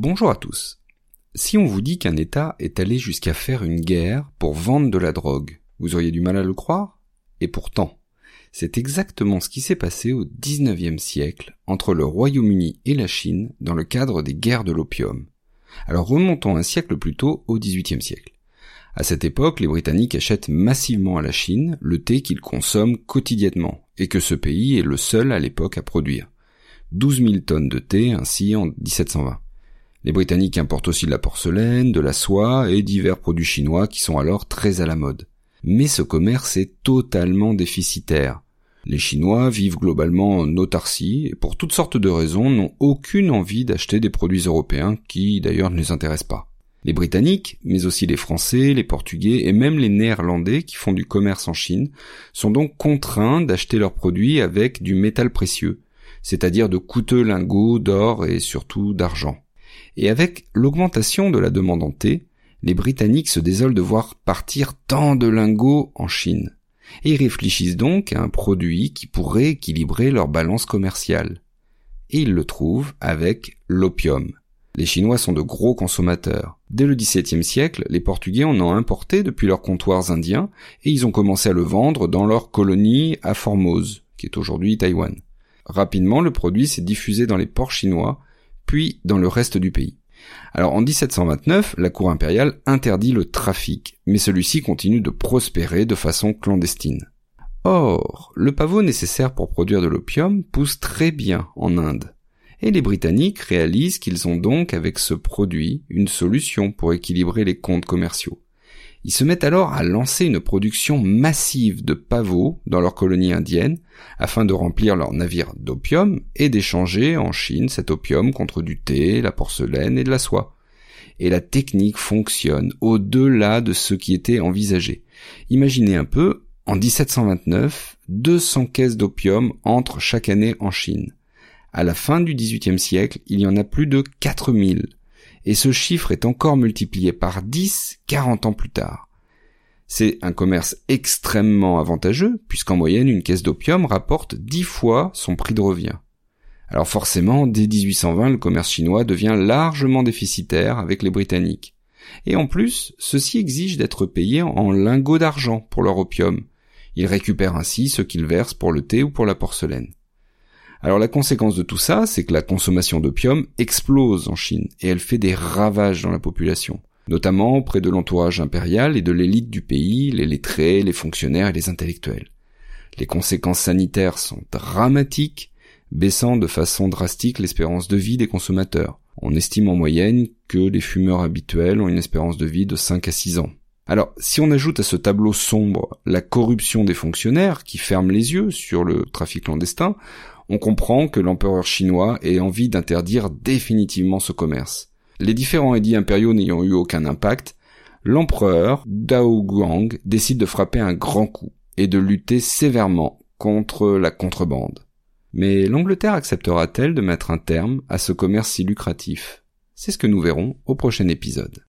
Bonjour à tous. Si on vous dit qu'un État est allé jusqu'à faire une guerre pour vendre de la drogue, vous auriez du mal à le croire? Et pourtant, c'est exactement ce qui s'est passé au XIXe siècle entre le Royaume-Uni et la Chine dans le cadre des guerres de l'opium. Alors remontons un siècle plus tôt au XVIIIe siècle. À cette époque, les Britanniques achètent massivement à la Chine le thé qu'ils consomment quotidiennement, et que ce pays est le seul à l'époque à produire. 12 000 tonnes de thé ainsi en 1720. Les Britanniques importent aussi de la porcelaine, de la soie et divers produits chinois qui sont alors très à la mode. Mais ce commerce est totalement déficitaire. Les Chinois vivent globalement en autarcie et pour toutes sortes de raisons n'ont aucune envie d'acheter des produits européens qui d'ailleurs ne les intéressent pas. Les Britanniques, mais aussi les Français, les Portugais et même les Néerlandais qui font du commerce en Chine sont donc contraints d'acheter leurs produits avec du métal précieux, c'est-à-dire de coûteux lingots d'or et surtout d'argent. Et avec l'augmentation de la demande en thé, les Britanniques se désolent de voir partir tant de lingots en Chine. Et ils réfléchissent donc à un produit qui pourrait équilibrer leur balance commerciale. Et ils le trouvent avec l'opium. Les Chinois sont de gros consommateurs. Dès le XVIIe siècle, les Portugais en ont importé depuis leurs comptoirs indiens et ils ont commencé à le vendre dans leur colonie à Formose, qui est aujourd'hui Taïwan. Rapidement, le produit s'est diffusé dans les ports chinois puis dans le reste du pays. Alors en 1729, la cour impériale interdit le trafic, mais celui-ci continue de prospérer de façon clandestine. Or, le pavot nécessaire pour produire de l'opium pousse très bien en Inde. Et les Britanniques réalisent qu'ils ont donc avec ce produit une solution pour équilibrer les comptes commerciaux. Ils se mettent alors à lancer une production massive de pavots dans leur colonie indienne afin de remplir leurs navires d'opium et d'échanger en Chine cet opium contre du thé, la porcelaine et de la soie. Et la technique fonctionne au-delà de ce qui était envisagé. Imaginez un peu, en 1729, 200 caisses d'opium entrent chaque année en Chine. À la fin du XVIIIe siècle, il y en a plus de 4000 et ce chiffre est encore multiplié par 10 40 ans plus tard. C'est un commerce extrêmement avantageux, puisqu'en moyenne une caisse d'opium rapporte 10 fois son prix de revient. Alors forcément, dès 1820, le commerce chinois devient largement déficitaire avec les Britanniques. Et en plus, ceux-ci exigent d'être payés en lingots d'argent pour leur opium. Ils récupèrent ainsi ce qu'ils versent pour le thé ou pour la porcelaine. Alors la conséquence de tout ça, c'est que la consommation d'opium explose en Chine et elle fait des ravages dans la population, notamment auprès de l'entourage impérial et de l'élite du pays, les lettrés, les fonctionnaires et les intellectuels. Les conséquences sanitaires sont dramatiques, baissant de façon drastique l'espérance de vie des consommateurs. On estime en moyenne que les fumeurs habituels ont une espérance de vie de 5 à 6 ans. Alors, si on ajoute à ce tableau sombre la corruption des fonctionnaires qui ferment les yeux sur le trafic clandestin, on comprend que l'empereur chinois ait envie d'interdire définitivement ce commerce. Les différents édits impériaux n'ayant eu aucun impact, l'empereur Dao Guang décide de frapper un grand coup et de lutter sévèrement contre la contrebande. Mais l'Angleterre acceptera-t-elle de mettre un terme à ce commerce si lucratif? C'est ce que nous verrons au prochain épisode.